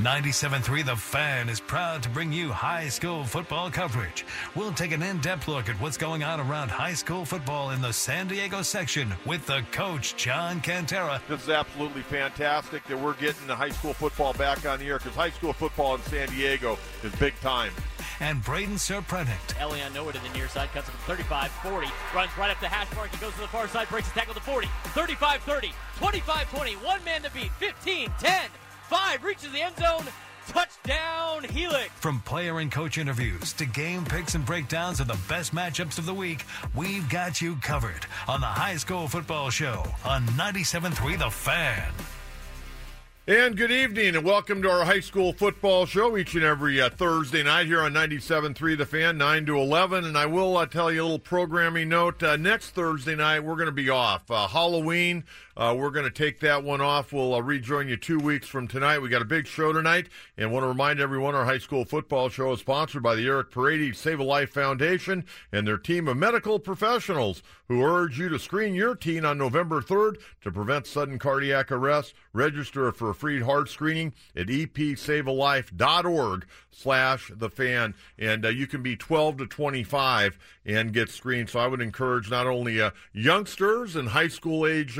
97.3 The Fan is proud to bring you high school football coverage. We'll take an in-depth look at what's going on around high school football in the San Diego section with the coach, John Kentera. This is absolutely fantastic that we're getting the high school football back on the air because high school football in San Diego is big time. And Braden Serprenict. Elion nowhere to the near side, cuts it from 35 40, runs right up the hash mark, and goes to the far side, breaks his tackle to 40, 35 30, 25 20, one man to beat, 15 10 five, reaches the end zone. Touchdown, Helix. From player and coach interviews to game picks and breakdowns of the best matchups of the week, we've got you covered on the High School Football Show on 97.3 The Fan. And good evening, and welcome to our high school football show each and every uh, Thursday night here on 97.3 The Fan, 9 to 11. And I will uh, tell you a little programming note. Uh, next Thursday night, we're going to be off. Uh, Halloween, uh, we're going to take that one off. We'll uh, rejoin you two weeks from tonight. We got a big show tonight, and want to remind everyone our high school football show is sponsored by the Eric Paredes Save a Life Foundation and their team of medical professionals who urge you to screen your teen on November 3rd to prevent sudden cardiac arrest. Register for a free heart screening at epsavealife.org slash the fan. And uh, you can be 12 to 25 and get screened. So I would encourage not only uh, youngsters and high school age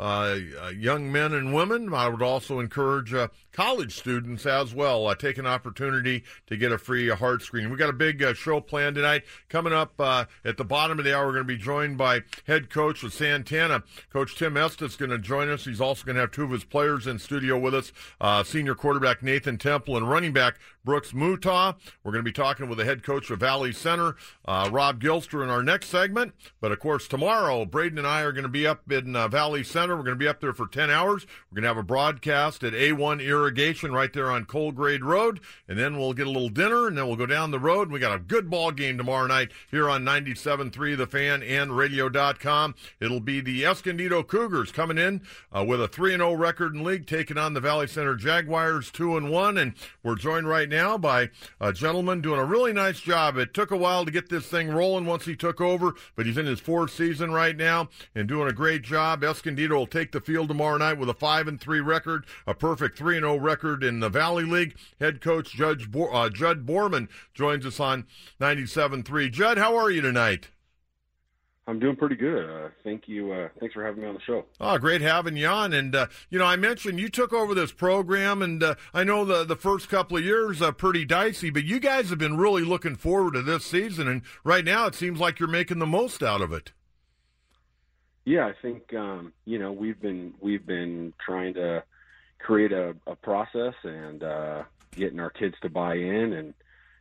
uh, uh, young men and women. I would also encourage uh, college students as well. Uh, take an opportunity to get a free heart screen. We've got a big uh, show planned tonight. Coming up uh, at the bottom of the hour, we're going to be joined by head coach of Santana, Coach Tim Estes, going to join us. He's also going to have two of his players in studio with us, senior quarterback Nathan Temple and running back Brooks Mutaw. We're going to be talking with the head coach of Valley Center, Rob Gilster, in our next segment. But of course, tomorrow, Braden and I are going to be up in Valley Center. We're going to be up there for 10 hours. We're going to have a broadcast at A1 Irrigation right there on Cole Grade Road. And then we'll get a little dinner and then we'll go down the road. We got a good ball game tomorrow night here on 97.3 The Fan and radio.com. It'll be the Escondido Cougars coming in uh, with a 3 0 record in league, taking on the Valley Center Jaguars 2 and 1. And we're joined right now by a gentleman doing a really nice job. It took a while to get this thing rolling once he took over, but he's in his fourth season right now and doing a great job. Escondido will take the field tomorrow night with a five and three record, a perfect three and zero record in the Valley League. Head coach Judge Bo- uh, Judd Boardman joins us on 97.3. Judd, how are you tonight? I'm doing pretty good. Uh, thank you. Uh, thanks for having me on the show. Oh, great having you on. And uh, you know, I mentioned you took over this program, and uh, I know the the first couple of years are pretty dicey, but you guys have been really looking forward to this season, and right now it seems like you're making the most out of it. Yeah, I think um, you know we've been we've been trying to create a, a process and uh, getting our kids to buy in, and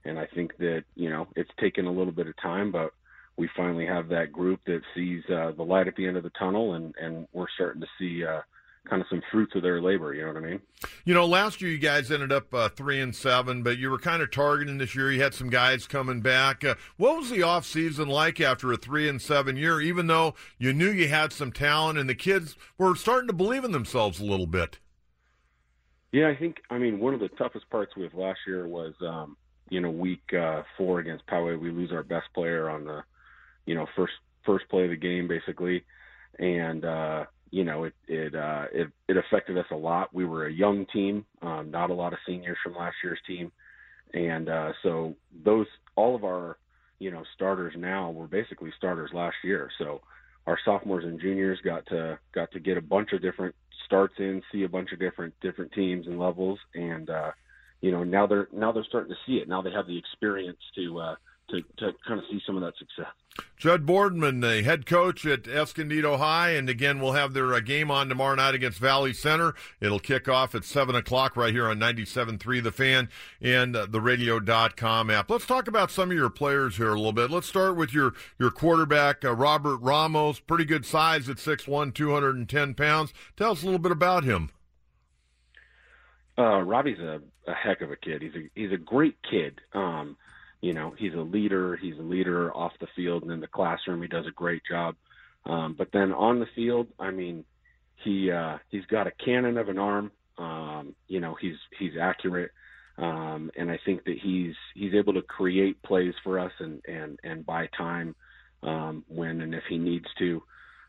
and I think that you know it's taken a little bit of time, but we finally have that group that sees uh, the light at the end of the tunnel, and and we're starting to see uh, kind of some fruits of their labor. You know what I mean? You know, last year you guys ended up uh, three and seven, but you were kind of targeting this year. You had some guys coming back. Uh, what was the off season like after a three and seven year? Even though you knew you had some talent, and the kids were starting to believe in themselves a little bit. Yeah, I think. I mean, one of the toughest parts with last year was, um, you know, week uh, four against Poway, we lose our best player on the you know, first first play of the game basically, and uh, you know it it uh, it it affected us a lot. We were a young team, um, not a lot of seniors from last year's team, and uh, so those all of our you know starters now were basically starters last year. So our sophomores and juniors got to got to get a bunch of different starts in, see a bunch of different different teams and levels, and uh, you know now they're now they're starting to see it. Now they have the experience to uh, to, to kind of see some of that success. Judd Boardman, the head coach at Escondido High, and again, we'll have their uh, game on tomorrow night against Valley Center. It'll kick off at 7 o'clock right here on 97.3 The Fan and uh, the radio.com app. Let's talk about some of your players here a little bit. Let's start with your, your quarterback, uh, Robert Ramos, pretty good size at 6'1", 210 pounds. Tell us a little bit about him. Uh, Robbie's a, a heck of a kid. He's a he's a great kid. Um, you know, he's a leader. He's a leader off the field and in the classroom. He does a great job. Um, but then on the field, I mean, he uh, he's got a cannon of an arm. Um, you know, he's he's accurate, um, and I think that he's he's able to create plays for us and and and buy time um, when and if he needs to.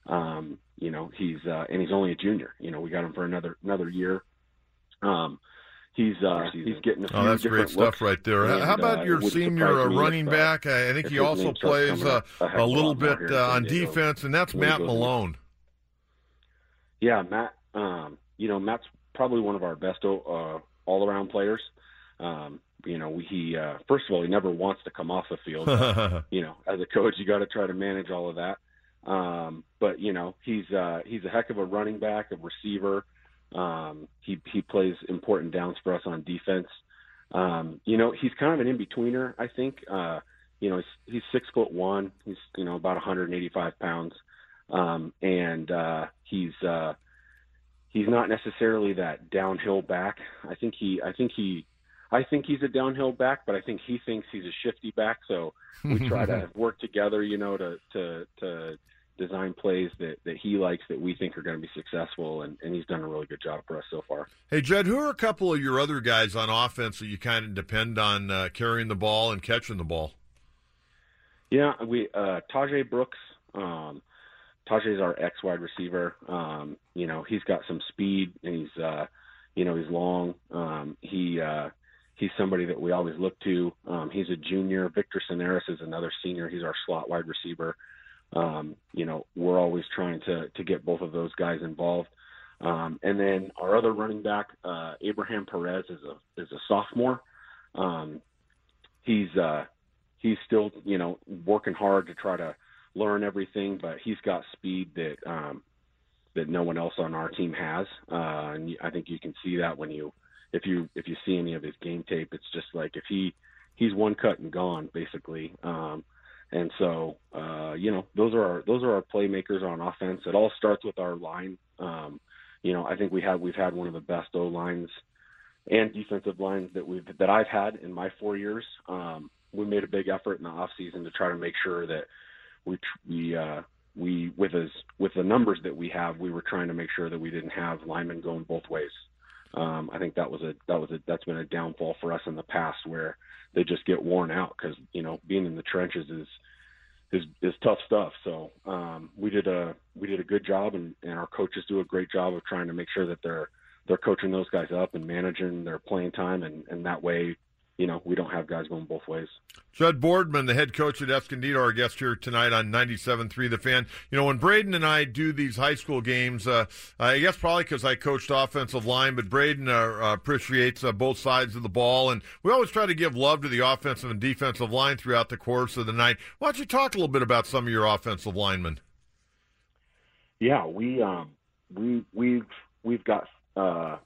Um, you know, he's uh, and he's only a junior. You know, we got him for another another year. He's uh, he's getting a few Oh, that's great stuff looks, right there. and, How about uh, your it would senior uh, running if, uh, back? I think he also plays coming uh, up a a little bit uh, on Diego defense, and that's Matt goes in. Malone. Yeah, Matt. Um, you know, Matt's probably one of our best uh, all-around players. Um, you know, he uh, first of all, he never wants to come off the field. you know, as a coach, you got to try to manage all of that. Um, but you know, he's uh, he's a heck of a running back, a receiver. Um, he he plays important downs for us on defense. Um, you know, he's kind of an in betweener. I think. Uh, you know, he's, he's six foot one. He's you know about 185 pounds, um, and uh, he's uh, he's not necessarily that downhill back. I think he I think he I think he's a downhill back, but I think he thinks he's a shifty back. So we try to work together, you know, to to to design plays that that he likes that we think are going to be successful, and, and he's done a really good job for us so far. Hey, Jed, who are a couple of your other guys on offense that you kind of depend on uh, carrying the ball and catching the ball? Yeah, we uh Tajay Brooks. Um Tajay's our ex wide receiver. Um, you know, he's got some speed and he's uh you know, he's long. Um he uh he's somebody that we always look to. Um he's a junior. Victor Sonaris is another senior. He's our slot wide receiver. Um, you know, we're always trying to to get both of those guys involved. Um, and then our other running back, uh, Abraham Perez, is a is a sophomore. Um, he's uh, he's still you know working hard to try to learn everything, but he's got speed that um, that no one else on our team has, uh, and I think you can see that when you if you if you see any of his game tape, it's just like if he he's one cut and gone basically. Um, and so uh, you know those are our those are our playmakers on offense. It all starts with our line. Um, you know I think we have we've had one of the best O lines and defensive lines that we've that I've had in my four years. Um, we made a big effort in the off season to try to make sure that we we uh, we with us with the numbers that we have, we were trying to make sure that we didn't have linemen going both ways. Um, I think that was a that was a that's been a downfall for us in the past where they just get worn out because you know being in the trenches is is is tough stuff. So um, we did a we did a good job, and, and our coaches do a great job of trying to make sure that they're they're coaching those guys up and managing their playing time, and, and that way, you know, we don't have guys going both ways. Judd Boardman, the head coach at Escondido, our guest here tonight on 97.3 The Fan. You know, when Braden and I do these high school games, uh, I guess probably because I coached offensive line, but Braden uh, appreciates uh, both sides of the ball, and we always try to give love to the offensive and defensive line throughout the course of the night. Why don't you talk a little bit about some of your offensive linemen? Yeah, we um, we we've we've got uh,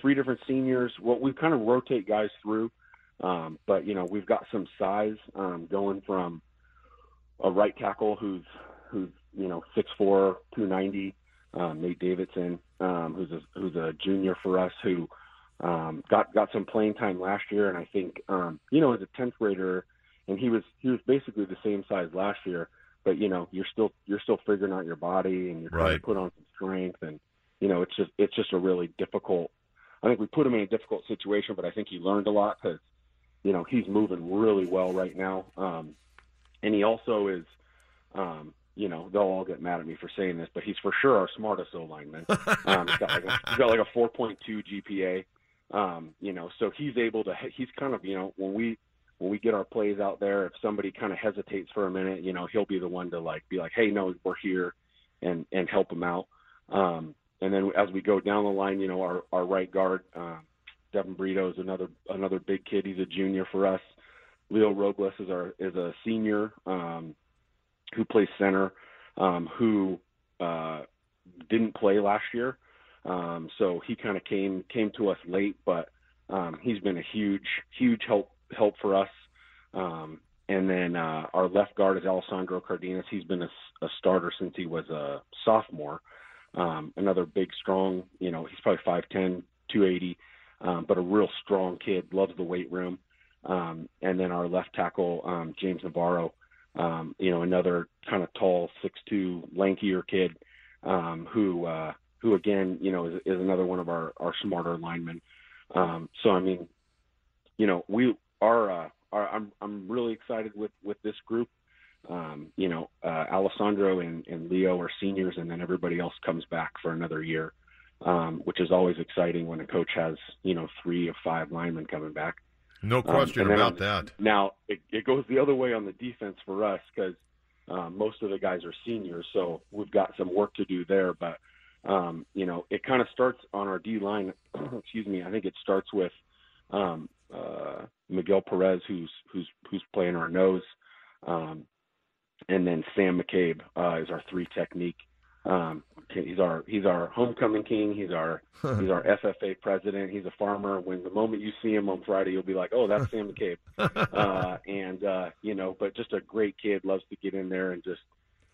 three different seniors. Well, we kind of rotate guys through. Um, but you know, we've got some size um, going from a right tackle who's who's you know six four, two ninety, um, Nate Davidson, um, who's a who's a junior for us who um, got got some playing time last year, and I think um, you know as a tenth grader, and he was he was basically the same size last year, but you know you're still you're still figuring out your body and you're trying Right. to put on some strength, and you know it's just it's just a really difficult. I think we put him in a difficult situation, but I think he learned a lot because you know he's moving really well right now. Um and he also is um you know they'll all get mad at me for saying this but he's for sure our smartest o lineman um he's got like a, he's got like a 4.2 gpa um you know so he's able to he's kind of you know when we when we get our plays out there if somebody kind of hesitates for a minute you know he'll be the one to like be like hey no we're here and and help him out. Um and then as we go down the line you know our our right guard um Devin Brito is another another big kid. He's a junior for us. Leo Robles is our is a senior um, who plays center, um, who uh, didn't play last year, um, so he kind of came came to us late, but um, he's been a huge huge help help for us. Um, and then uh, our left guard is Alessandro Cardenas. He's been a, a starter since he was a sophomore. Um, another big, strong, you know, he's probably 5'10", 280 um, but a real strong kid, loves the weight room. Um, and then our left tackle, um, James Navarro, um, you know, another kind of tall, six two, lankier kid, um, who uh, who again, you know, is, is another one of our our smarter linemen. Um, so I mean, you know, we are. Uh, are I'm I'm really excited with with this group. Um, you know, uh, Alessandro and, and Leo are seniors, and then everybody else comes back for another year, um, which is always exciting when a coach has you know three or five linemen coming back. No um, question um, about that. Now it, it goes the other way on the defense for us because um, most of the guys are seniors, so we've got some work to do there. But um, you know, it kind of starts on our D line. excuse me. I think it starts with um, uh, Miguel Perez, who's who's who's playing our nose, um, and then Sam McCabe uh, is our three technique. Um, he's our he's our homecoming king. He's our he's our FFA president. He's a farmer. When the moment you see him on Friday, you'll be like, oh, that's Sam McCabe. uh, and uh, you know, but just a great kid. Loves to get in there and just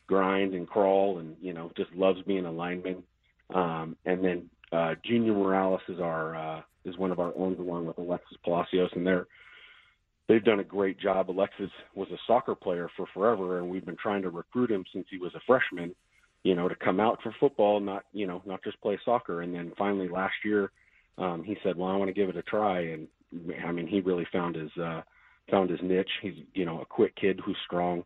grind and crawl, and you know, just loves being a lineman. Um, and then uh, Junior Morales is our uh, is one of our own, along with Alexis Palacios, and they're they've done a great job. Alexis was a soccer player for forever, and we've been trying to recruit him since he was a freshman. You know, to come out for football, not you know, not just play soccer. And then finally last year, um, he said, "Well, I want to give it a try." And I mean, he really found his uh, found his niche. He's you know a quick kid who's strong.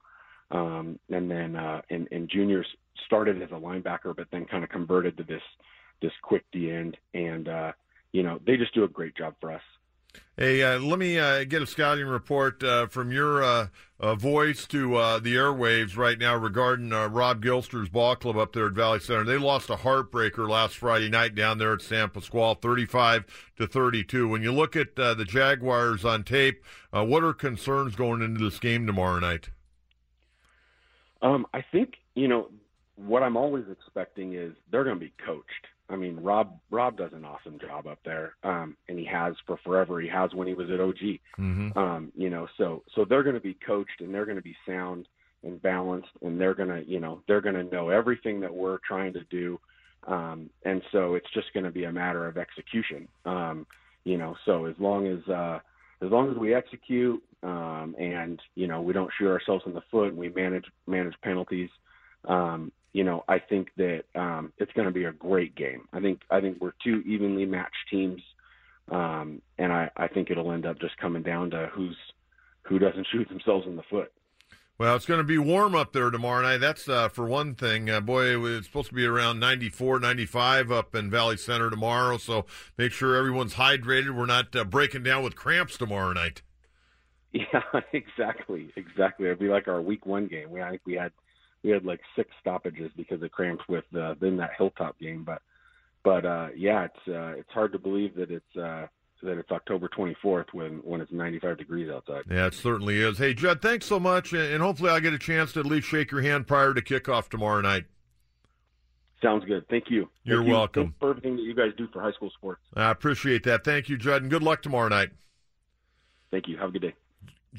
Um, and then uh, and, and juniors started as a linebacker, but then kind of converted to this this quick D end, and uh, you know they just do a great job for us. Hey, uh, let me uh, get a scouting report uh, from your uh, uh, voice to uh, the airwaves right now regarding Rob Gilster's ball club up there at Valley Center. They lost a heartbreaker last Friday night down there at San Pasqual, 35 to 32. When you look at the Jaguars on tape, what are concerns going into this game tomorrow night? Um, I think you know what I'm always expecting is they're going to be coached. I mean, Rob Rob does an awesome job up there, um, and he has for forever. He has when he was at OG. Mm-hmm. Um, you know, so so they're going to be coached and they're going to be sound and balanced, and they're going to you know they're going to know everything that we're trying to do, um, and so it's just going to be a matter of execution. Um, you know, so as long as uh, as long as we execute um, and you know we don't shoot ourselves in the foot and we manage manage penalties um, you know, I think that um, it's going to be a great game. I think I think we're two evenly matched teams, um, and I, I think it'll end up just coming down to who's who doesn't shoot themselves in the foot. Well, it's going to be warm up there tomorrow night. That's uh, for one thing. Uh, boy, it's supposed to be around 94, 95 up in Valley Center tomorrow. So make sure everyone's hydrated. We're not uh, breaking down with cramps tomorrow night. Yeah, exactly, exactly. It'd be like our week one game. We I think we had we had like six stoppages because of cramps with uh, then that hilltop game. But but uh, yeah, it's uh, it's hard to believe that it's uh, that it's October 24th when when it's 95 degrees outside. Yeah, it certainly is. Hey, Judd, thanks so much, and hopefully I'll get a chance to at least shake your hand prior to kickoff tomorrow night. Sounds good. Thank you. You're Thank welcome. You for everything that you guys do for high school sports. I appreciate that. Thank you, Judd, and good luck tomorrow night. Thank you. Have a good day.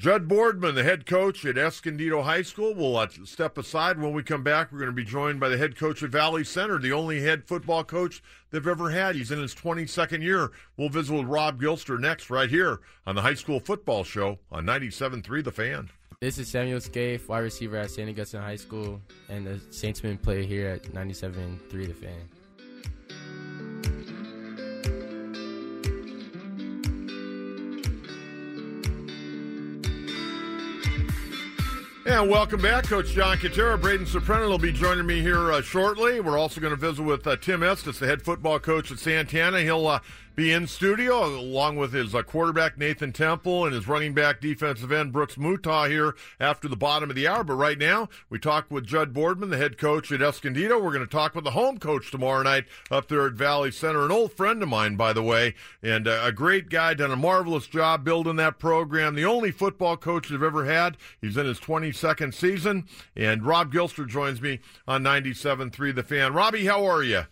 Judd Boardman, the head coach at Escondido High School, will uh, step aside. When we come back, we're going to be joined by the head coach at Valley Center, the only head football coach they've ever had. He's in his 22nd year. We'll visit with Rob Gilster next, right here on the High School Football Show on 97.3 The Fan. This is Samuel Scaife, wide receiver at St. Augustine High School, and the Saintsman player here at 97.3 The Fan. And welcome back, Coach John Kentera. Braden Soprano will be joining me here uh, shortly. We're also going to visit with uh, Tim Estes, the head football coach at Santana. He'll uh, be in studio along with his uh, quarterback Nathan Temple and his running back defensive end Brooks Mutah here after the bottom of the hour. But right now, we talk with Judd Boardman, the head coach at Escondido. We're going to talk with the home coach tomorrow night up there at Valley Center, an old friend of mine, by the way, and uh, a great guy, done a marvelous job building that program. The only football coach they've ever had. He's in his 22nd season, and Rob Gilster joins me on 97.3 The Fan. Robbie, how are you?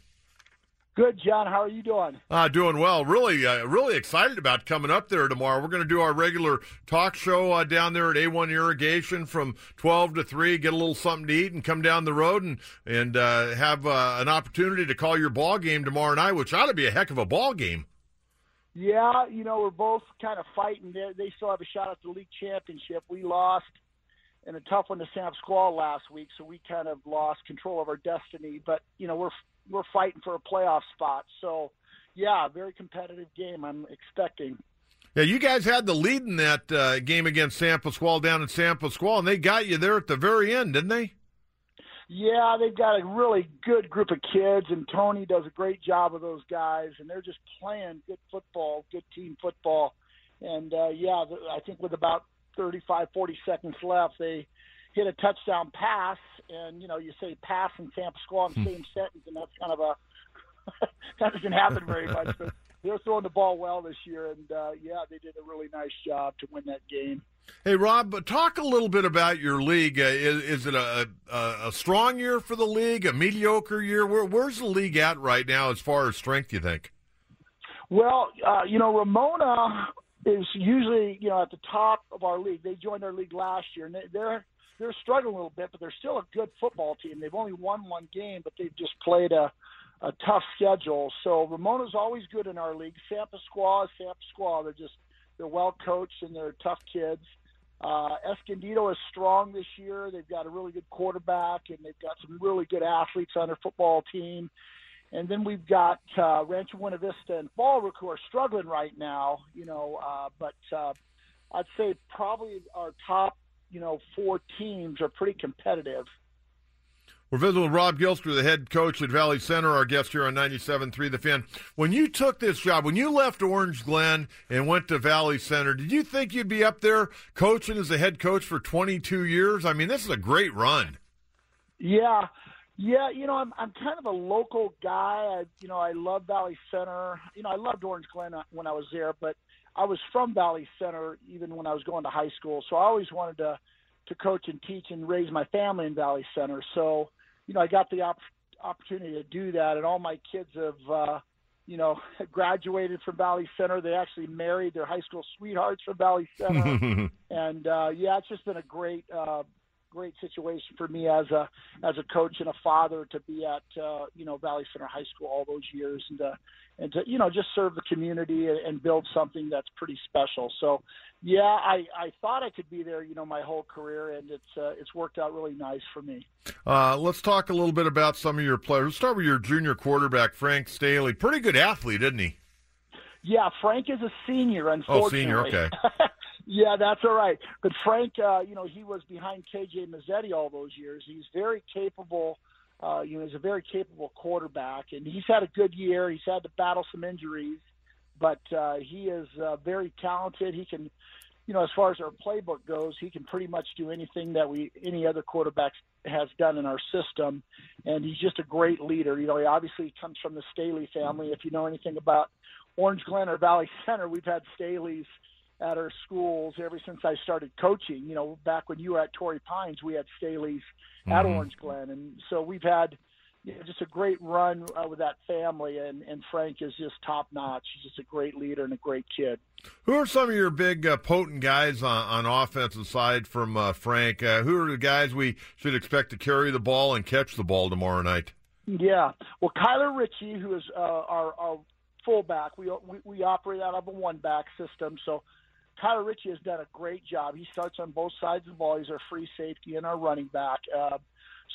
Good, John. How are you doing? Uh, doing well. Really, uh, really excited about coming up there tomorrow. We're going to do our regular talk show uh, down there at A1 Irrigation from 12 to 3, get a little something to eat, and come down the road and, and uh, have uh, an opportunity to call your ball game tomorrow night, which ought to be a heck of a ball game. Yeah, you know we're both kind of fighting. They, they still have a shot at the league championship. We lost in a tough one to San Pasqual last week, so we kind of lost control of our destiny. But you know we're we're fighting for a playoff spot. So yeah, very competitive game. I'm expecting. Yeah, you guys had the lead in that uh, game against San Pasqual down in San Pasqual, and they got you there at the very end, didn't they? Yeah, they've got a really good group of kids, and Tony does a great job of those guys, and they're just playing good football, good team football. And uh, yeah, I think with about 35, 40 seconds left, they hit a touchdown pass, and you know, you say pass and San Pasqual in the hmm. same sentence, and that's kind of a that doesn't happen very much. But they're throwing the ball well this year, and uh, yeah, they did a really nice job to win that game. Hey Rob, talk a little bit about your league. Uh, is, is, it a, a, a, strong year for the league? A mediocre year? Where, where's the league at right now as far as strength? You think? Well, uh, you know, Ramona is usually you know at the top of our league. They joined our league last year, and they're they're struggling a little bit, but they're still a good football team. They've only won one game, but they've just played a a tough schedule. So Ramona's always good in our league. San Pasqual is San Pasqual. They're just they're well coached and they're tough kids. Uh, Escondido is strong this year. They've got a really good quarterback and they've got some really good athletes on their football team. And then we've got uh, Rancho Buena Vista and Fallbrook who are struggling right now, you know. Uh, but uh, I'd say probably our top, you know, four teams are pretty competitive. We're visiting with Rob Gilster, the head coach at Valley Center, our guest here on 97.3 The Fan. When you took this job, when you left Orange Glen and went to Valley Center, did you think you'd be up there coaching as a head coach for 22 years? I mean, this is a great run. Yeah. Yeah, you know, I'm I'm kind of a local guy. I, you know, I love Valley Center. You know, I loved Orange Glen uh, when I was there, but I was from Valley Center even when I was going to high school. So I always wanted to to coach and teach and raise my family in Valley Center. So you know, I got the op- opportunity to do that, and all my kids have, uh, you know, graduated from Valley Center. They actually married their high school sweethearts from Valley Center, and uh, yeah, it's just been a great, uh, great situation for me as a as a coach and a father to be at, uh, you know, Valley Center High School all those years, and uh, and to you know just serve the community and, and build something that's pretty special. So yeah, I, I thought I could be there, you know, my whole career, and it's uh, it's worked out really nice for me. Uh, let's talk a little bit about some of your players. Let's start with your junior quarterback, Frank Staley. Pretty good athlete, isn't he? Yeah, Frank is a senior, unfortunately. Oh, senior, okay. yeah, that's all right. But Frank, uh, you know, he was behind KJ Mazzetti all those years. He's very capable. Uh, you know, he's a very capable quarterback, and he's had a good year. He's had to battle some injuries but uh, he is uh, very talented. He can, you know, as far as our playbook goes, he can pretty much do anything that we any other quarterback has done in our system, and he's just a great leader. You know, he obviously comes from the Staley family. If you know anything about Orange Glen or Valley Center, we've had Staleys at our schools ever since I started coaching. You know, back when you were at Torrey Pines, we had Staleys mm-hmm. at Orange Glen, and so we've had you know, just a great run uh, with that family, and, and Frank is just top notch. He's just a great leader and a great kid. Who are some of your big uh, potent guys on, on offensive side from uh, Frank? Uh, who are the guys we should expect to carry the ball and catch the ball tomorrow night? Yeah, well, Kyler Ritchie, who is uh, our, our fullback, we, we we operate out of a one back system, so. Kyler Ritchie has done a great job. He starts on both sides of the ball. He's our free safety and our running back. Uh,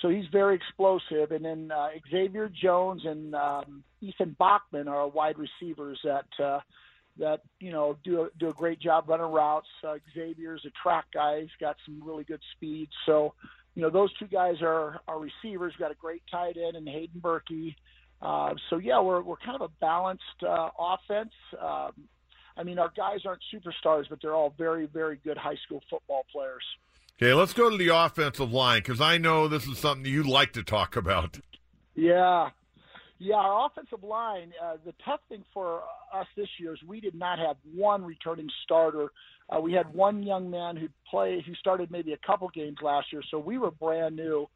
so he's very explosive. And then uh, Xavier Jones and um, Ethan Bachman are wide receivers that uh, that you know do a, do a great job running routes. Uh, Xavier's a track guy; he's got some really good speed. So you know those two guys are are receivers. Got a great tight end and Hayden Berkey. Uh, so yeah, we're we're kind of a balanced uh, offense. Um, I mean, our guys aren't superstars, but they're all very, very good high school football players. Okay, let's go to the offensive line because I know this is something you like to talk about. Yeah, yeah. Our offensive line. Uh, the tough thing for us this year is we did not have one returning starter. Uh, we had one young man who played, who started maybe a couple games last year, so we were brand new.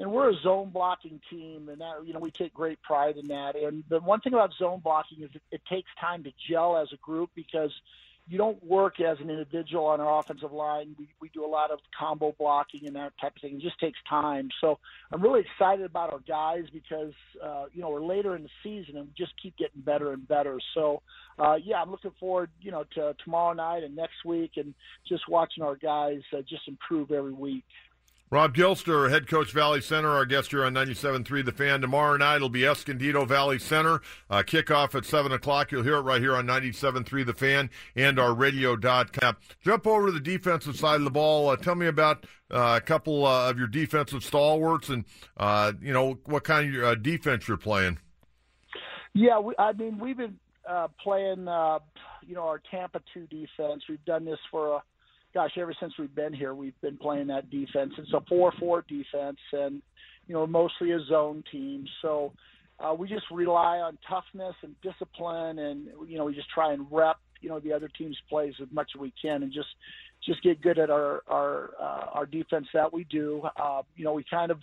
And we're a zone blocking team, and that you know we take great pride in that. And the one thing about zone blocking is it, it takes time to gel as a group because you don't work as an individual on our offensive line. We, we do a lot of combo blocking and that type of thing. It just takes time. So I'm really excited about our guys because, uh, you know, we're later in the season and we just keep getting better and better. So, uh, yeah, I'm looking forward, you know, to tomorrow night and next week and just watching our guys uh, just improve every week. Rob Gilster, head coach Valley Center, our guest here on 97.3 The Fan. Tomorrow night it'll be Escondido Valley Center. Uh, kickoff at 7 o'clock. You'll hear it right here on 97.3 The Fan and our radio.com. Jump over to the defensive side of the ball. Uh, tell me about uh, a couple uh, of your defensive stalwarts and, uh, you know, what kind of uh, defense you're playing. Yeah, we, I mean, we've been playing, you know, our Tampa 2 defense. We've done this for a gosh, ever since we've been here, we've been playing that defense. It's a four-four defense, and you know, mostly a zone team. So uh, we just rely on toughness and discipline, and you know, we just try and rep you know the other team's plays as much as we can, and just just get good at our our uh, our defense that we do. Uh, you know, we kind of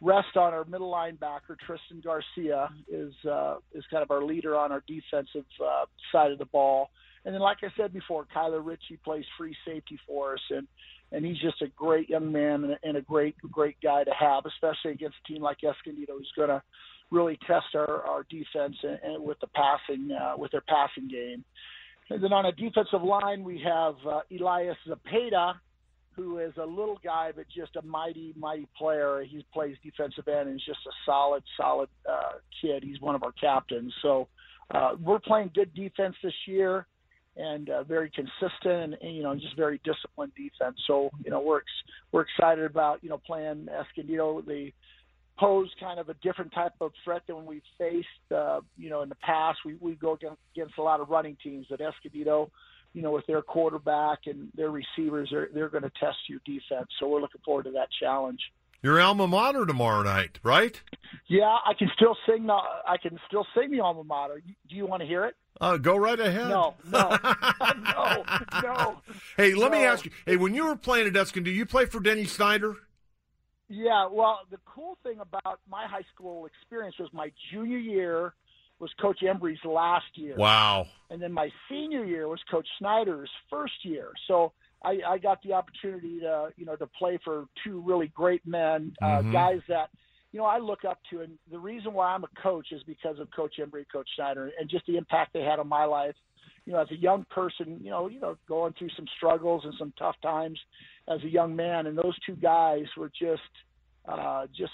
rest on our middle linebacker Tristan Garcia is uh, is kind of our leader on our defensive uh, side of the ball. And then, like I said before, Kyler Ritchie plays free safety for us, and and he's just a great young man and a, and a great great guy to have, especially against a team like Escondido, who's going to really test our our defense and, and with the passing uh, with their passing game. And then on a defensive line, we have uh, Elias Zapata, who is a little guy but just a mighty mighty player. He plays defensive end and is just a solid solid uh, kid. He's one of our captains. So uh, we're playing good defense this year and uh, very consistent and, you know just very disciplined defense. So you know we're ex- we're excited about you know playing Escondido. They pose kind of a different type of threat than we've faced uh, you know in the past. We we go against a lot of running teams, but Escondido. You know, with their quarterback and their receivers, they're, they're going to test your defense. So we're looking forward to that challenge. Your alma mater tomorrow night, right? Yeah, I can still sing. The, I can still sing the alma mater. Do you want to hear it? Uh, go right ahead. No, no, no, no. Hey, let no. me ask you. Hey, when you were playing at Escondido, you play for Denny Snyder? Yeah. Well, the cool thing about my high school experience was my junior year was Coach Embry's last year. Wow. And then my senior year was Coach Snyder's first year. So I, I got the opportunity to, you know, to play for two really great men, uh, Mhm. guys that you know, I look up to, and the reason why I'm a coach is because of Coach Embry, Coach Snyder, and just the impact they had on my life. You know, as a young person, you know, you know, going through some struggles and some tough times as a young man, and those two guys were just, uh, just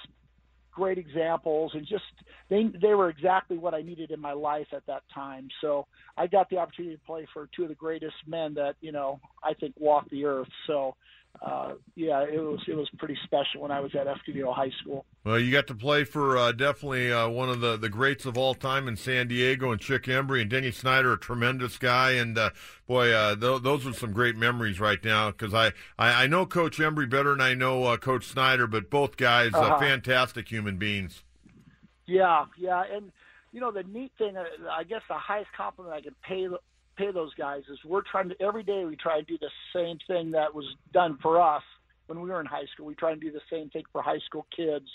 great examples, and just they they were exactly what I needed in my life at that time. So I got the opportunity to play for two of the greatest men that you know I think walk the earth. So uh, yeah, it was it was pretty special when I was at Escondido High School. Well, you got to play for uh, definitely uh, one of the, the greats of all time in San Diego, and Chick Embry and Denny Snyder, a tremendous guy, and uh, boy, uh, th- those are some great memories right now. Because I, I, I know Coach Embry better than I know uh, Coach Snyder, but both guys, uh Uh-huh. fantastic human beings. Yeah, yeah, and you know the neat thing, uh, I guess the highest compliment I can pay pay those guys is we're trying to every day we try and do the same thing that was done for us when we were in high school. We try and do the same thing for high school kids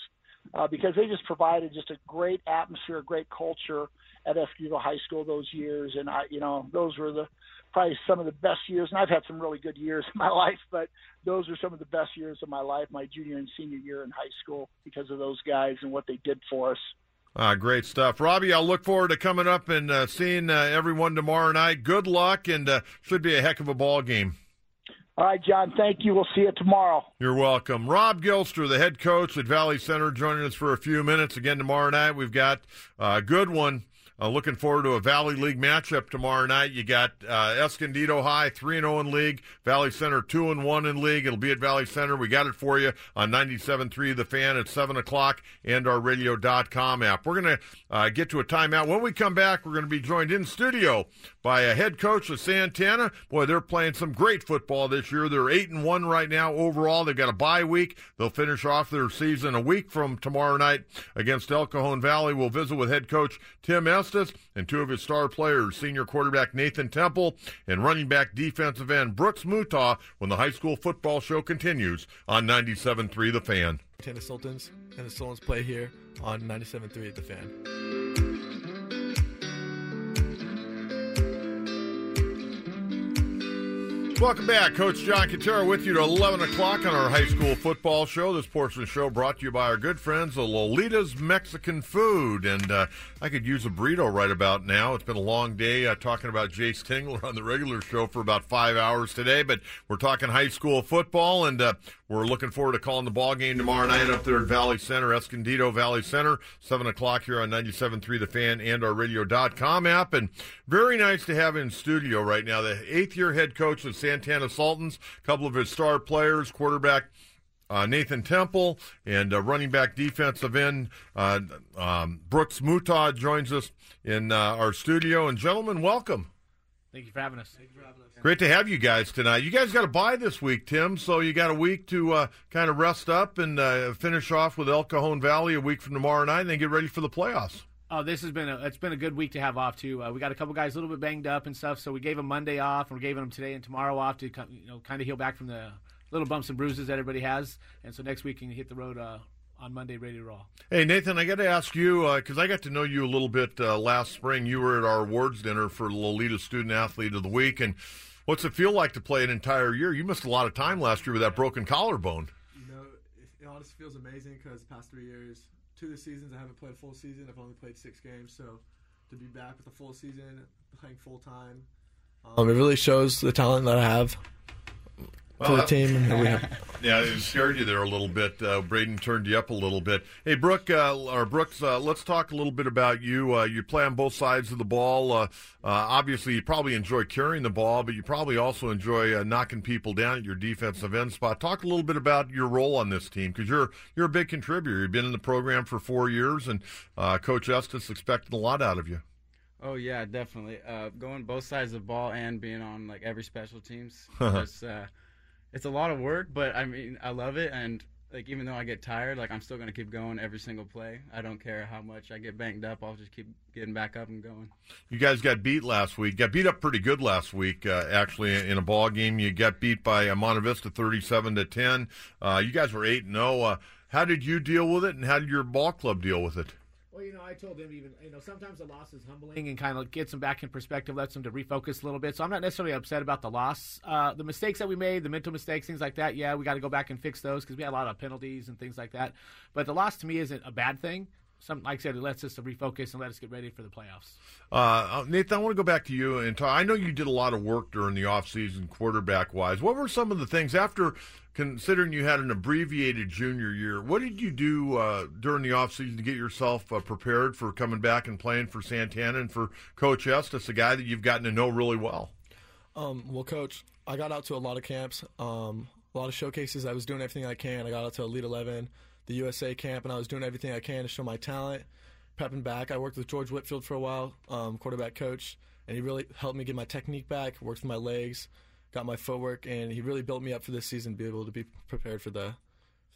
uh, because they just provided just a great atmosphere, a great culture at Escondido High School those years, and I, you know, those were the probably some of the best years. And I've had some really good years in my life, but those are some of the best years of my life, my junior and senior year in high school, because of those guys and what they did for us. Uh, great stuff. Robbie, I'll look forward to coming up and uh, seeing uh, everyone tomorrow night. Good luck, and uh, should be a heck of a ball game. All right, John. Thank you. We'll see you tomorrow. You're welcome. Rob Gilster, the head coach at Valley Center, joining us for a few minutes. Again, tomorrow night, we've got a good one. Uh, looking forward to a Valley League matchup tomorrow night. You got uh, Escondido High three and zero in league, Valley Center two and one in league. It'll be at Valley Center. We got it for you on 97.3 The Fan at seven o'clock and our Radio.com app. We're gonna uh, get to a timeout. When we come back, we're gonna be joined in studio by a head coach of Santana. Boy, they're playing some great football this year. They're eight and one right now overall. They've got a bye week. They'll finish off their season a week from tomorrow night against El Cajon Valley. We'll visit with head coach Tim Estes and two of his star players, senior quarterback Nathan Temple and running back defensive end Brooks Mutaw, when the high school football show continues on 97.3 The Fan. Tennis Sultans and the Sultans play here on 97.3 The Fan. Welcome back. Coach John Kentera with you to 11 o'clock on our high school football show. This portion of the show brought to you by our good friends at Lolita's Mexican Food. And uh, I could use a burrito right about now. It's been a long day uh, talking about Jayce Tingler on the regular show for about five hours today, but we're talking high school football, and uh, we're looking forward to calling the ball game tomorrow night up there at Valley Center, Escondido Valley Center, 7 o'clock here on 97.3 The Fan and our radio.com app. And very nice to have in studio right now the eighth year head coach of Santana Sultans, a couple of his star players, quarterback uh, Nathan Temple, and uh, running back defensive end uh, um, Brooks Mutah joins us in uh, our studio. And gentlemen, welcome. Thank you for having us. Great to have you guys tonight. You guys got a bye this week, Tim, so you got a week to uh, kind of rest up and uh, finish off with El Cajon Valley a week from tomorrow night, and then get ready for the playoffs. Oh, this has been a it's been a good week to have off too. Uh, we got a couple guys a little bit banged up and stuff, so we gave them Monday off, and we're giving them today and tomorrow off to you know kind of heal back from the little bumps and bruises that everybody has, and so next week can hit the road uh, on Monday ready Raw. Hey Nathan, I got to ask you because I got to know you a little bit uh, last spring. You were at our awards dinner for Lolita Student Athlete of the Week, and what's it feel like to play an entire year? You missed a lot of time last year with that broken collarbone. You know, it, it honestly feels amazing because the past three years, two of the seasons I haven't played a full season. I've only played six games, so to be back with a full season, playing full time, um, it really shows the talent that I have Well, for the team. And we have, Yeah, it scared you there a little bit. Uh, Braden turned you up a little bit. Hey, Brooke, uh, or Brooks, uh, let's talk a little bit about you. Uh, you play on both sides of the ball. Uh, uh, obviously, you probably enjoy carrying the ball, but you probably also enjoy uh, knocking people down at your defensive end spot. Talk a little bit about your role on this team because you're you're a big contributor. You've been in the program for four years, and uh, Coach Estes expected a lot out of you. Oh yeah, definitely. Uh, going both sides of the ball and being on like every special teams, it's a lot of work. But I mean, I love it, and like even though I get tired, like I'm still gonna keep going every single play. I don't care how much I get banged up. I'll just keep getting back up and going. You guys got beat last week. Got beat up pretty good last week, uh, actually, in a ball game. You got beat by uh, Monte Vista, thirty-seven to ten. Uh, you guys were eight and zero. Uh, how did you deal with it, and how did your ball club deal with it? Well, you know, I told them even, you know, sometimes the loss is humbling and kind of gets them back in perspective, lets them to refocus a little bit. So I'm not necessarily upset about the loss. Uh, the mistakes that we made, the mental mistakes, things like that, yeah, we got to go back and fix those because we had a lot of penalties and things like that. But the loss to me isn't a bad thing. Some, like I said, it lets us to refocus and let us get ready for the playoffs. Uh, Nathan, I want to go back to you and talk. I know you did a lot of work during the offseason, quarterback wise. What were some of the things after considering you had an abbreviated junior year? What did you do uh, during the offseason to get yourself uh, prepared for coming back and playing for Santana and for Coach Estes, a guy that you've gotten to know really well? um, well, coach, I got out to a lot of camps, um, a lot of showcases. I was doing everything I can. I got out to Elite Eleven, the USA camp, and I was doing everything I can to show my talent. Prepping back, I worked with George Whitfield for a while, um, quarterback coach, and he really helped me get my technique back. Worked with my legs, got my footwork, and he really built me up for this season. Be able to be prepared for the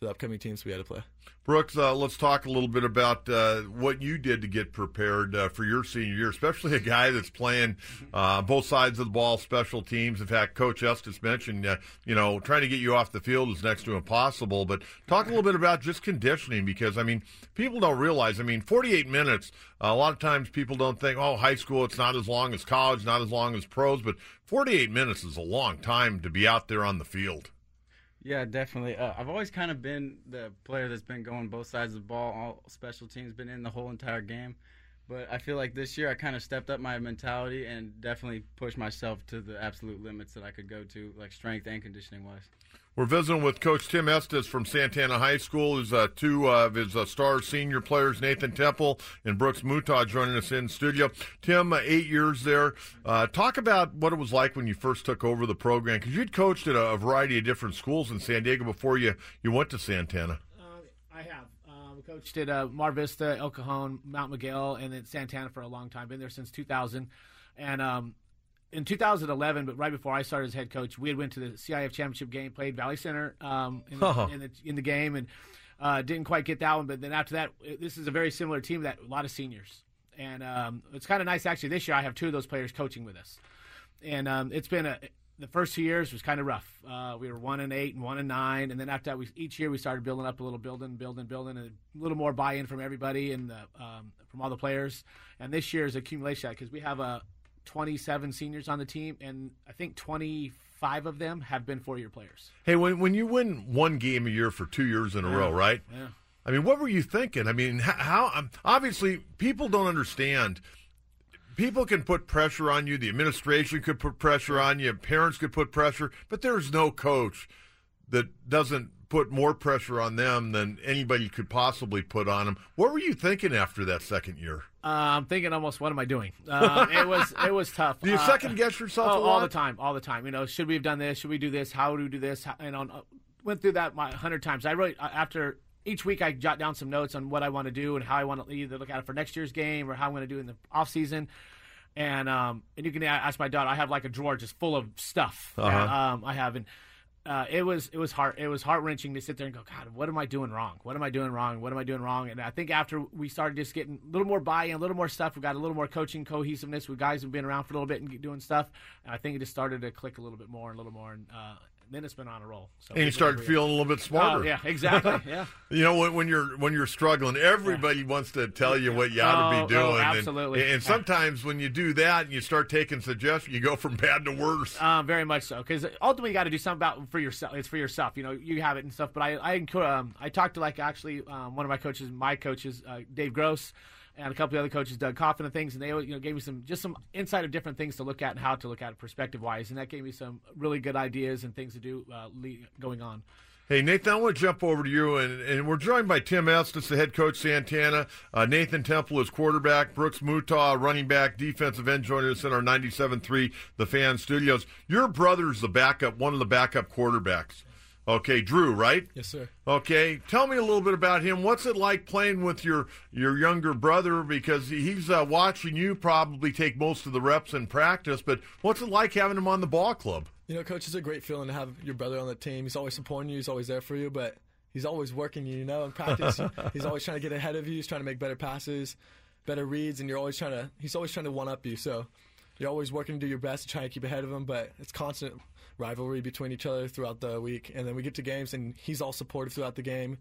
the upcoming teams we had to play. Brooks, uh, let's talk a little bit about uh, what you did to get prepared uh, for your senior year, especially a guy that's playing uh, both sides of the ball, special teams. In fact, Coach Estes mentioned, uh, you know, trying to get you off the field is next to impossible. But talk a little bit about just conditioning because, I mean, people don't realize, I mean, 48 minutes, a lot of times people don't think, oh, high school, it's not as long as college, not as long as pros, but 48 minutes is a long time to be out there on the field. Yeah, definitely. Uh, I've always kind of been the player that's been going both sides of the ball, all special teams, been in the whole entire game. But I feel like this year I kind of stepped up my mentality and definitely pushed myself to the absolute limits that I could go to, like strength and conditioning wise. We're visiting with Coach Tim Estes from Santana High School. Is uh, two of his uh, star senior players, Nathan Temple and Brooks Mutah, joining us in studio. Tim, uh, eight years there. Uh, talk about what it was like when you first took over the program, because you'd coached at a, a variety of different schools in San Diego before you, you went to Santana. Uh, I have. Coached at uh, Mar Vista, El Cajon, Mount Miguel, and then Santana for a long time. Been there since 2000. And um, in 2011, but right before I started as head coach, we had went to the CIF championship game, played Valley Center um, in, the, in, the, in the game, and uh, didn't quite get that one. But then after that, this is a very similar team that a lot of seniors, and um, it's kind of nice actually. This year, I have two of those players coaching with us, and um, it's been a. The first two years was kind of rough. Uh, we were one and eight and one and nine, and then after that, we each year we started building up a little, building, building, building, and a little more buy-in from everybody and the, um, from all the players. And this year is accumulation because we have a 27 seniors on the team, and I think 25 of them have been four year players. Hey, when when you win one game a year for two years in a Yeah. row, right? Yeah. I mean, what were you thinking? I mean, h- how? um, Obviously, people don't understand. People can put pressure on you. The administration could put pressure on you. Parents could put pressure, but there's no coach that doesn't put more pressure on them than anybody could possibly put on them. What were you thinking after that second year? Uh, I'm thinking almost, what am I doing? Um, it was it was tough. Do you Uh, second guess yourself oh, all the time, all the time. You know, should we have done this? Should we do this? How do we do this? How, and on, uh, went through that my hundred times. I really uh, after each week I jot down some notes on what I want to do and how I want to either look at it for next year's game or how I'm going to do in the off season. And um, and you can ask my daughter. I have like a drawer just full of stuff. Uh-huh. that, um, I have and. Uh, it was it was heart it was heart wrenching to sit there and go God what am I doing wrong what am I doing wrong what am I doing wrong and I think after we started just getting a little more buy-in a little more stuff we got a little more coaching cohesiveness with guys who've been around for a little bit and doing stuff and I think it just started to click a little bit more and a little more and uh, then it's been on a roll so And you it's been started great. feeling a little bit smarter. oh yeah exactly yeah You know, when, when you're when you're struggling, everybody wants to tell you what you ought to Oh, be oh, doing. and- absolutely. And, sometimes when you do that and you start taking suggestions, you go from bad to worse. Um, very much so, because ultimately you got to do something about for yourself. It's for yourself, you know. You have it and stuff. But I, I, um, I talked to like actually um, one of my coaches, my coaches, uh, Dave Gross, and a couple of other coaches, Doug Coffin, and things, and they you know gave me some just some insight of different things to look at and how to look at it perspective wise, and that gave me some really good ideas and things to do uh, going on. Hey, Nathan, I want to jump over to you, and, and we're joined by Tim Estes, the head coach, Santana. Uh, Nathan Temple is quarterback. Brooks Mutaw, running back, defensive end, joining us in our 97.3 The Fan Studios. Your brother's the backup, one of the backup quarterbacks. Okay, Drew, right? Yes, sir. Okay, tell me a little bit about him. What's it like playing with your your younger brother? Because he's uh, watching you probably take most of the reps in practice. But what's it like having him on the ball club? You know, coach, it's a great feeling to have your brother on the team. He's always supporting you. He's always there for you, but he's always working you. You know, in practice, he's always trying to get ahead of you. He's trying to make better passes, better reads, and you're always trying to. He's always trying to one up you. So you're always working to do your best to try and keep ahead of him. But it's constant rivalry between each other throughout the week, and then we get to games, and he's all supportive throughout the game.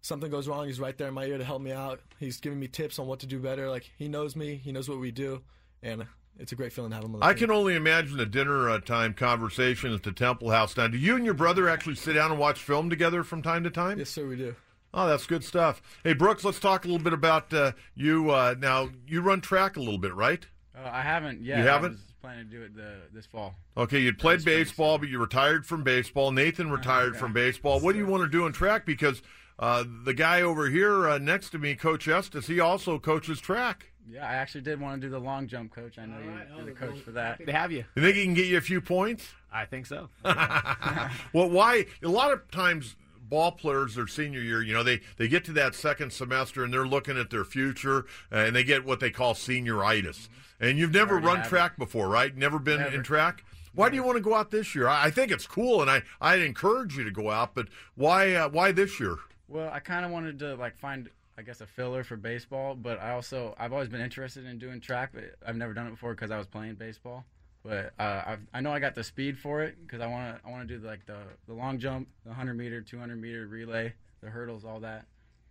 Something goes wrong, he's right there in my ear to help me out. He's giving me tips on what to do better. Like he knows me, he knows what we do, and it's a great feeling to have him on the I team. can only imagine a dinner uh, time conversation at the Temple House. Now, do you and your brother actually sit down and watch film together from time to time? Yes, sir, we do. Oh, that's good stuff. Hey, Brooks, let's talk a little bit about uh, you. Uh, now, you run track a little bit, right? Uh, I haven't yet. You haven't? I planning to do it the, this fall. Okay, you played baseball, but you retired from baseball. Nathan retired from baseball. What do you want to do in track? Because uh, the guy over here uh, next to me, Coach Estes, he also coaches track. Yeah, I actually did want to do the long jump, coach. I know you, you're the coach for that. They have you. You think he can get you a few points? I think so. well, why? A lot of times, ball players their senior year, you know, they they get to that second semester and they're looking at their future, uh, and they get what they call senioritis. And you've never Already run have it. track before, right? Never been Never. in track. Why do you want to go out this year? I, I think it's cool, and I I encourage you to go out. But why uh, why this year? Well, I kind of wanted to like find, I guess, a filler for baseball, but I also I've always been interested in doing track, but I've never done it before because I was playing baseball. But uh, I've, I know I got the speed for it because I want to I want to do like the the long jump, the 100 meter, 200 meter relay, the hurdles, all that.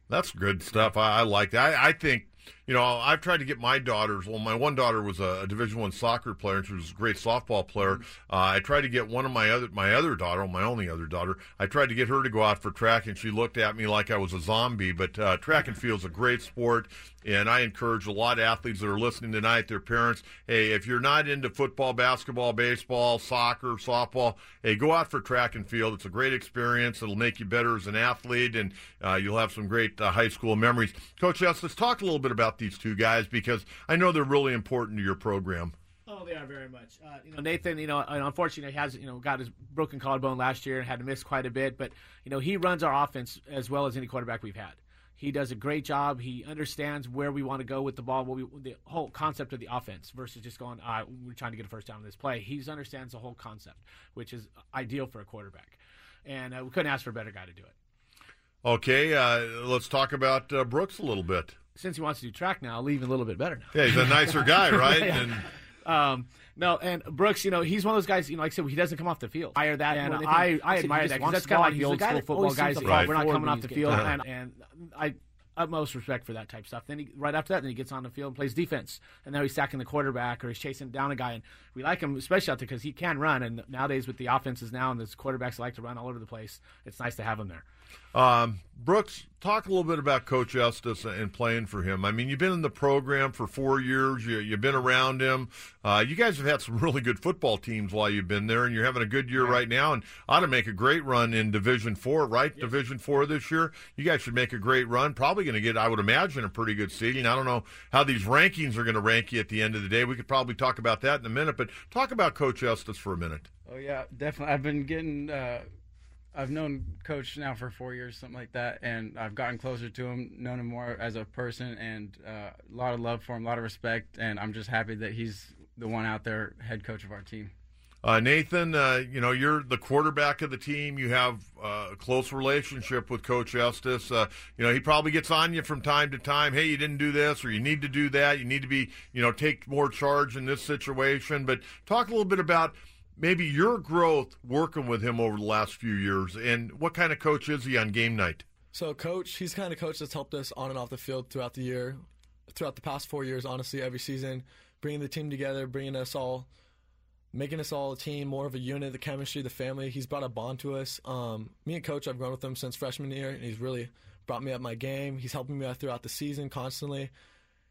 That's good stuff. I, I like that. I, I think, you know, I've tried to get my daughters. Well, my one daughter was a, Division One soccer player, and she was a great softball player. Uh, I tried to get one of my other my other daughter, my only other daughter. I tried to get her to go out for track, and she looked at me like I was a zombie. But uh, track and field is a great sport, and I encourage a lot of athletes that are listening tonight, their parents. Hey, if you're not into football, basketball, baseball, soccer, softball, hey, go out for track and field. It's a great experience. It'll make you better as an athlete, and uh, you'll have some great uh, high school memories. Coach S, let's talk a little bit about these two guys because I know they're really important to your program. Oh, they are very much. Uh, you know, Nathan. You know, unfortunately, has you know got his broken collarbone last year and had to miss quite a bit. But you know, he runs our offense as well as any quarterback we've had. He does a great job. He understands where we want to go with the ball, what we, the whole concept of the offense versus just going, uh, we're trying to get a first down in this play. He understands the whole concept, which is ideal for a quarterback. And uh, we couldn't ask for a better guy to do it. Okay, uh, let's talk about uh, Brooks a little bit. Since he wants to do track now, I'll leave him a little bit better now. Yeah, he's a nicer guy, right? Yeah. And Um, no, and Brooks, you know, he's one of those guys. You know, like I said, he doesn't come off the field. I admire that, and more I. I admire that because that's kind of like the the old guy school football always guys. seems that to We're not coming off the when field, he's and, and I, utmost respect for that type of stuff. Then he, right after that, then he gets on the field and plays defense, and now he's sacking the quarterback or he's chasing down a guy. And we like him, especially out there because he can run. And nowadays with the offenses now and the quarterbacks like to run all over the place, it's nice to have him there. Um, Brooks, talk a little bit about Coach Estes and playing for him. I mean, you've been in the program for four years. You, have been around him. Uh, you guys have had some really good football teams while you've been there, and you're having a good year right now. And ought to make a great run in Division Four, right? Yes. Division Four this year. You guys should make a great run. Probably going to get, I would imagine, a pretty good seeding. I don't know how these rankings are going to rank you at the end of the day. We could probably talk about that in a minute. But talk about Coach Estes for a minute. Oh yeah, definitely. I've been getting. Uh I've known Coach now for four years, something like that, and I've gotten closer to him, known him more as a person, and uh, a lot of love for him, a lot of respect, and I'm just happy that he's the one out there, head coach of our team. Uh, Nathan, uh, you know you're the quarterback of the team. You have uh, a close relationship with Coach Estes. Uh, you know he probably gets on you from time to time. Hey, you didn't do this, or you need to do that. You need to be, you know, take more charge in this situation. But talk a little bit about maybe your growth working with him over the last few years, and what kind of coach is he on game night? So, coach, he's kind of coach that's helped us on and off the field throughout the year, throughout the past four years. Honestly, every season, bringing the team together, bringing us all, making us all a team, more of a unit, the chemistry, the family. He's brought a bond to us. Um, me and coach, I've grown with him since freshman year, and he's really brought me up my game. He's helping me out throughout the season constantly.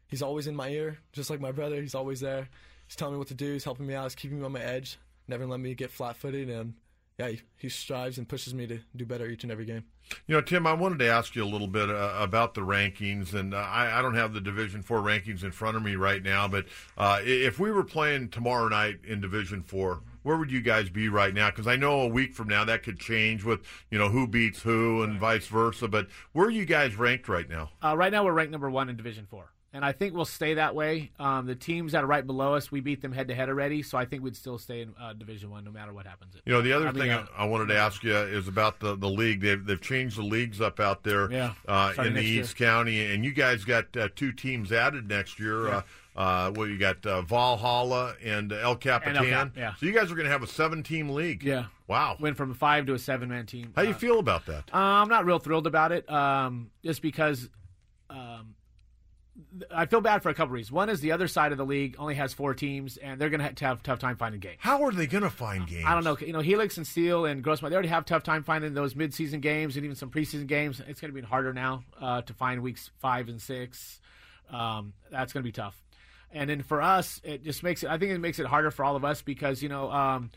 He's always in my ear, just like my brother. He's always there. He's telling me what to do. He's helping me out. He's keeping me on my edge never let me get flat footed. And yeah, he, he, strives and pushes me to do better each and every game. You know, Tim, I wanted to ask you a little bit uh, about the rankings, and uh, I, I, don't have the Division Four rankings in front of me right now. But uh, if we were playing tomorrow night in Division Four, where would you guys be right now? Because I know a week from now that could change with you know who beats who and vice versa. But where are you guys ranked right now? Uh, right now, we're ranked number one in Division Four and I think we'll stay that way. Um, the teams that are right below us, we beat them head to head already, so I think we'd still stay in uh, Division One no matter what happens. You know, the other I thing mean, uh, I wanted to ask you is about the, the league. They've they've changed the leagues up out there yeah, uh, in the East year. County, and you guys got uh, two teams added next year. Yeah. Uh, well, you got uh, Valhalla and El Capitan. And El Cap, yeah. So you guys are going to have a seven-team league. Yeah. Wow. Went from a five to a seven-man team. How do you feel about that? I'm not real thrilled about it, um, just because um, I feel bad for a couple reasons. One is the other side of the league only has four teams, and they're going to have to have tough time finding games. How are they going to find games? I don't know. You know, Helix and Steele and Grossmont, they already have tough time finding those midseason games and even some preseason games. It's going to be harder now uh, to find weeks five and six. Um, that's going to be tough. And then for us, it just makes it. I think it makes it harder for all of us because you know, um,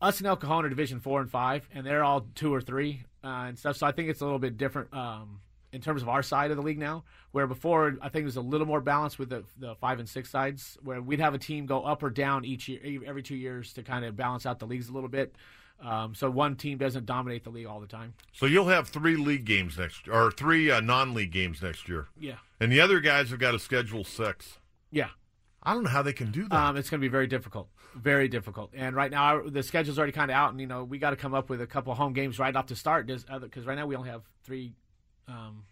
us and El Cajon are Division four and five, and they're all two or three uh, and stuff. So I think it's a little bit different. Um, in terms of our side of the league now, where before I think it was a little more balanced with the, the five and six sides, where we'd have a team go up or down each year, every two years to kind of balance out the leagues a little bit. Um, so one team doesn't dominate the league all the time. So you'll have three league games next, or three uh, non-league games next year. Yeah. And the other guys have got to schedule six. Yeah. I don't know how they can do that. Um, it's going to be very difficult, very difficult. And right now, our, the schedule's already kind of out, and you know we got to come up with a couple home games right off the start, because right now we only have three um,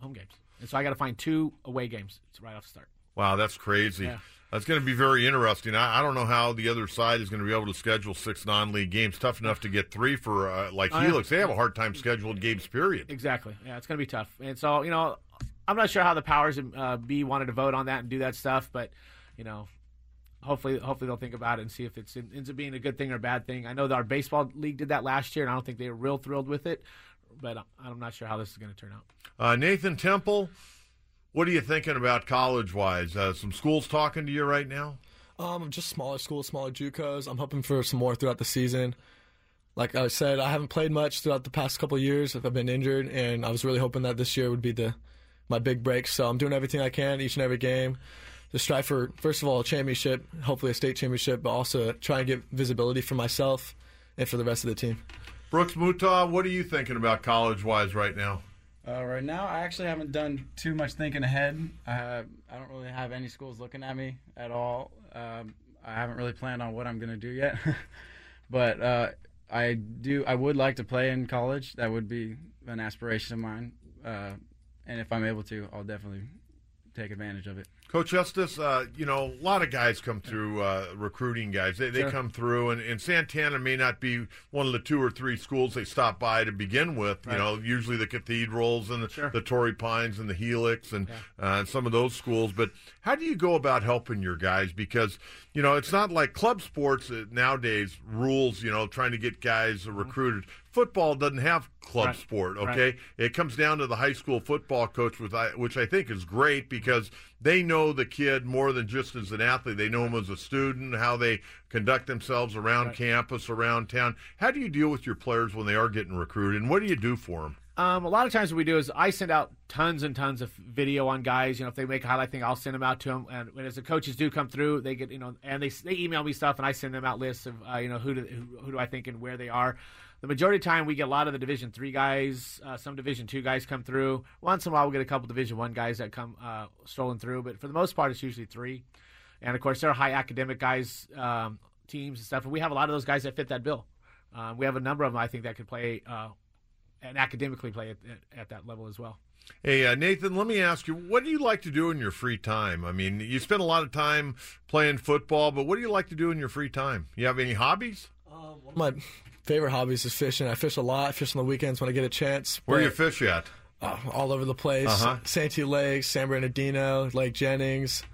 home games. And so I got to find two away games right off the start. Wow, that's crazy. Yeah. That's going to be very interesting. I, I, don't know how the other side is going to be able to schedule six non-league games. Tough enough to get three for uh, like oh, Helix. They have a hard time scheduling games. Period. Exactly. Yeah, it's going to be tough. And so you know, I'm not sure how the powers uh, be wanted to vote on that and do that stuff, but you know, hopefully, hopefully they'll think about it and see if it's ends up being a good thing or a bad thing. I know that our baseball league did that last year, and I don't think they were real thrilled with it but I'm not sure how this is going to turn out. Uh, Nathan Temple, what are you thinking about college wise? Uh, some schools talking to you right now? Um, just smaller schools, smaller JUCOs. I'm hoping for some more throughout the season. Like I said, I haven't played much throughout the past couple years. I've been injured, and I was really hoping that this year would be the my big break. So I'm doing everything I can each and every game to strive for first of all a championship, hopefully a state championship, but also try and get visibility for myself and for the rest of the team. Brooks Mutah, what are you thinking about college wise right now? Uh, right now, I actually haven't done too much thinking ahead. I don't really have any schools looking at me at all. Um, I haven't really planned on what I'm going to do yet, but uh, I do. I would like to play in college. That would be an aspiration of mine, uh, and if I'm able to, I'll definitely take advantage of it. Coach Estes, uh, you know, a lot of guys come through, uh, recruiting guys. They, they Sure. come through, and, and Santana may not be one of the two or three schools they stop by to begin with. You know, usually the Cathedrals and the, Sure. the Torrey Pines and the Helix and uh, some of those schools. But how do you go about helping your guys? Because, you know, it's not like club sports uh, nowadays rules, you know, trying to get guys recruited. Football doesn't have club Mm-hmm. Right. sport, Right. okay? It comes down to the high school football coach, which I, which I think is great because they know the kid more than just as an athlete. They know him as a student, how they conduct themselves around Right. campus, around town. How do you deal with your players when they are getting recruited, and what do you do for them? Um, a lot of times what we do is I send out tons and tons of video on guys. You know, if they make a highlight thing, I'll send them out to them. And when as the coaches do come through, they get you know, and they they email me stuff, and I send them out lists of uh, you know who do who, who do I think and where they are. The majority of time, we get a lot of the Division three guys, uh, some Division two guys come through. Once in a while, we get a couple Division one guys that come uh, strolling through, but for the most part, it's usually three. And of course, there are high academic guys, um, teams and stuff, and we have a lot of those guys that fit that bill. Um, we have a number of them, I think, that could play uh, and academically play at, at, at that level as well. Hey, uh, Nathan, let me ask you, what do you like to do in your free time? I mean, you spend a lot of time playing football, but what do you like to do in your free time? You have any hobbies? One of my favorite hobbies is fishing. I fish a lot. I fish on the weekends when I get a chance. Where but- you fish at? Uh, all over the place. Uh-huh. Santee Lake, San Bernardino, Lake Jennings,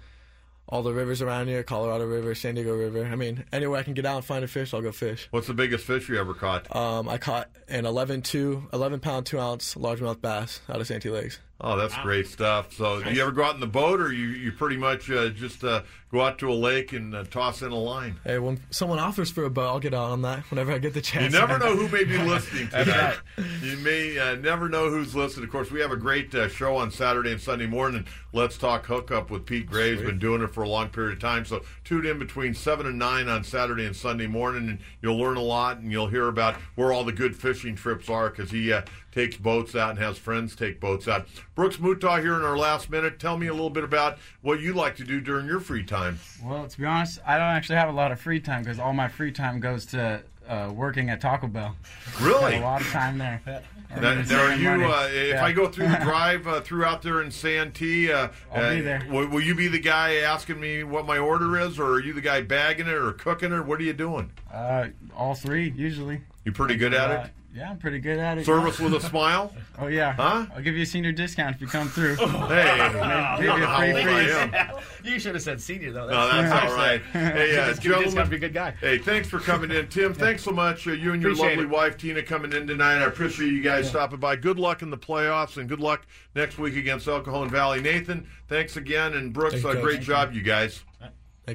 all the rivers around here, Colorado River, San Diego River. I mean, anywhere I can get out and find a fish, I'll go fish. What's the biggest fish you ever caught? Um, I caught an 11, two, 11 pound, 2 ounce largemouth bass out of Santee Lakes. Oh, that's great stuff. So, do you ever go out in the boat, or you, you pretty much uh, just uh, go out to a lake and uh, toss in a line? Hey, when someone offers for a boat, I'll get out on that whenever I get the chance. You never know who may be listening tonight. You may uh, never know who's listening. Of course, we have a great uh, show on Saturday and Sunday morning. Let's talk hookup with Pete Graves. Been doing it for a long period of time. So tune in between seven and nine on Saturday and Sunday morning, and you'll learn a lot, and you'll hear about where all the good fishing trips are because he uh, takes boats out and has friends take boats out. Brooks Mutaw here in our last minute. Tell me a little bit about what you like to do during your free time. Well, to be honest, I don't actually have a lot of free time because all my free time goes to uh, working at Taco Bell. Really? a lot of time there. Now, now, are you? Uh, if Yeah. I go through the drive uh, through out there in Santee, uh, I'll be uh, there. Will, will you be the guy asking me what my order is, or are you the guy bagging it or cooking it? What are you doing? Uh, all three usually. You're pretty good at Uh, it. Yeah, I'm pretty good at it. Service with a smile. Oh yeah. Huh? I'll give you a senior discount if you come through. Hey, Maybe you give you a how free old freeze. You should have said senior though. That's No, that's all right. Hey, uh, Just give me a discount, gentlemen. be a good guy. Hey, thanks for coming in, Tim. Thanks so much. Uh, you and your Appreciate lovely it. wife Tina coming in tonight. I appreciate you guys stopping by. Good luck in the playoffs, and good luck next week against El Cajon Valley. Nathan, thanks again, and Brooks, Thank uh, great Thank job, you guys.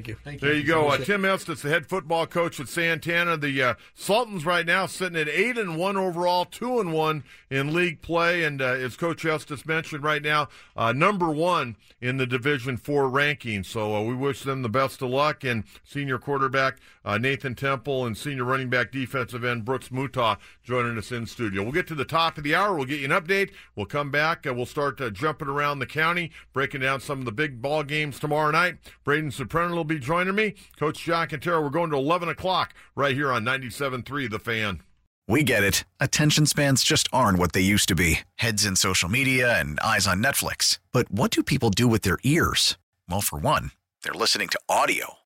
Thank you. There you go. Uh, Tim Estes, the head football coach at Santana. The uh, Sultans right now sitting at eight and one overall, two and one in league play, and uh, as Coach Estes mentioned, right now uh, number one in the Division Four ranking. So uh, we wish them the best of luck. And senior quarterback uh, Nathan Temple and senior running back defensive end Brooks Mutaw joining us in studio. We'll get to the top of the hour. We'll get you an update. We'll come back. Uh, we'll start uh, jumping around the county, breaking down some of the big ball games tomorrow night. Braden Soprano will be joining me. Coach John Kentera. We're going to 11 o'clock right here on 97.3 The Fan. We get it. Attention spans just aren't what they used to be heads in social media and eyes on Netflix. But what do people do with their ears? Well, for one, they're listening to audio.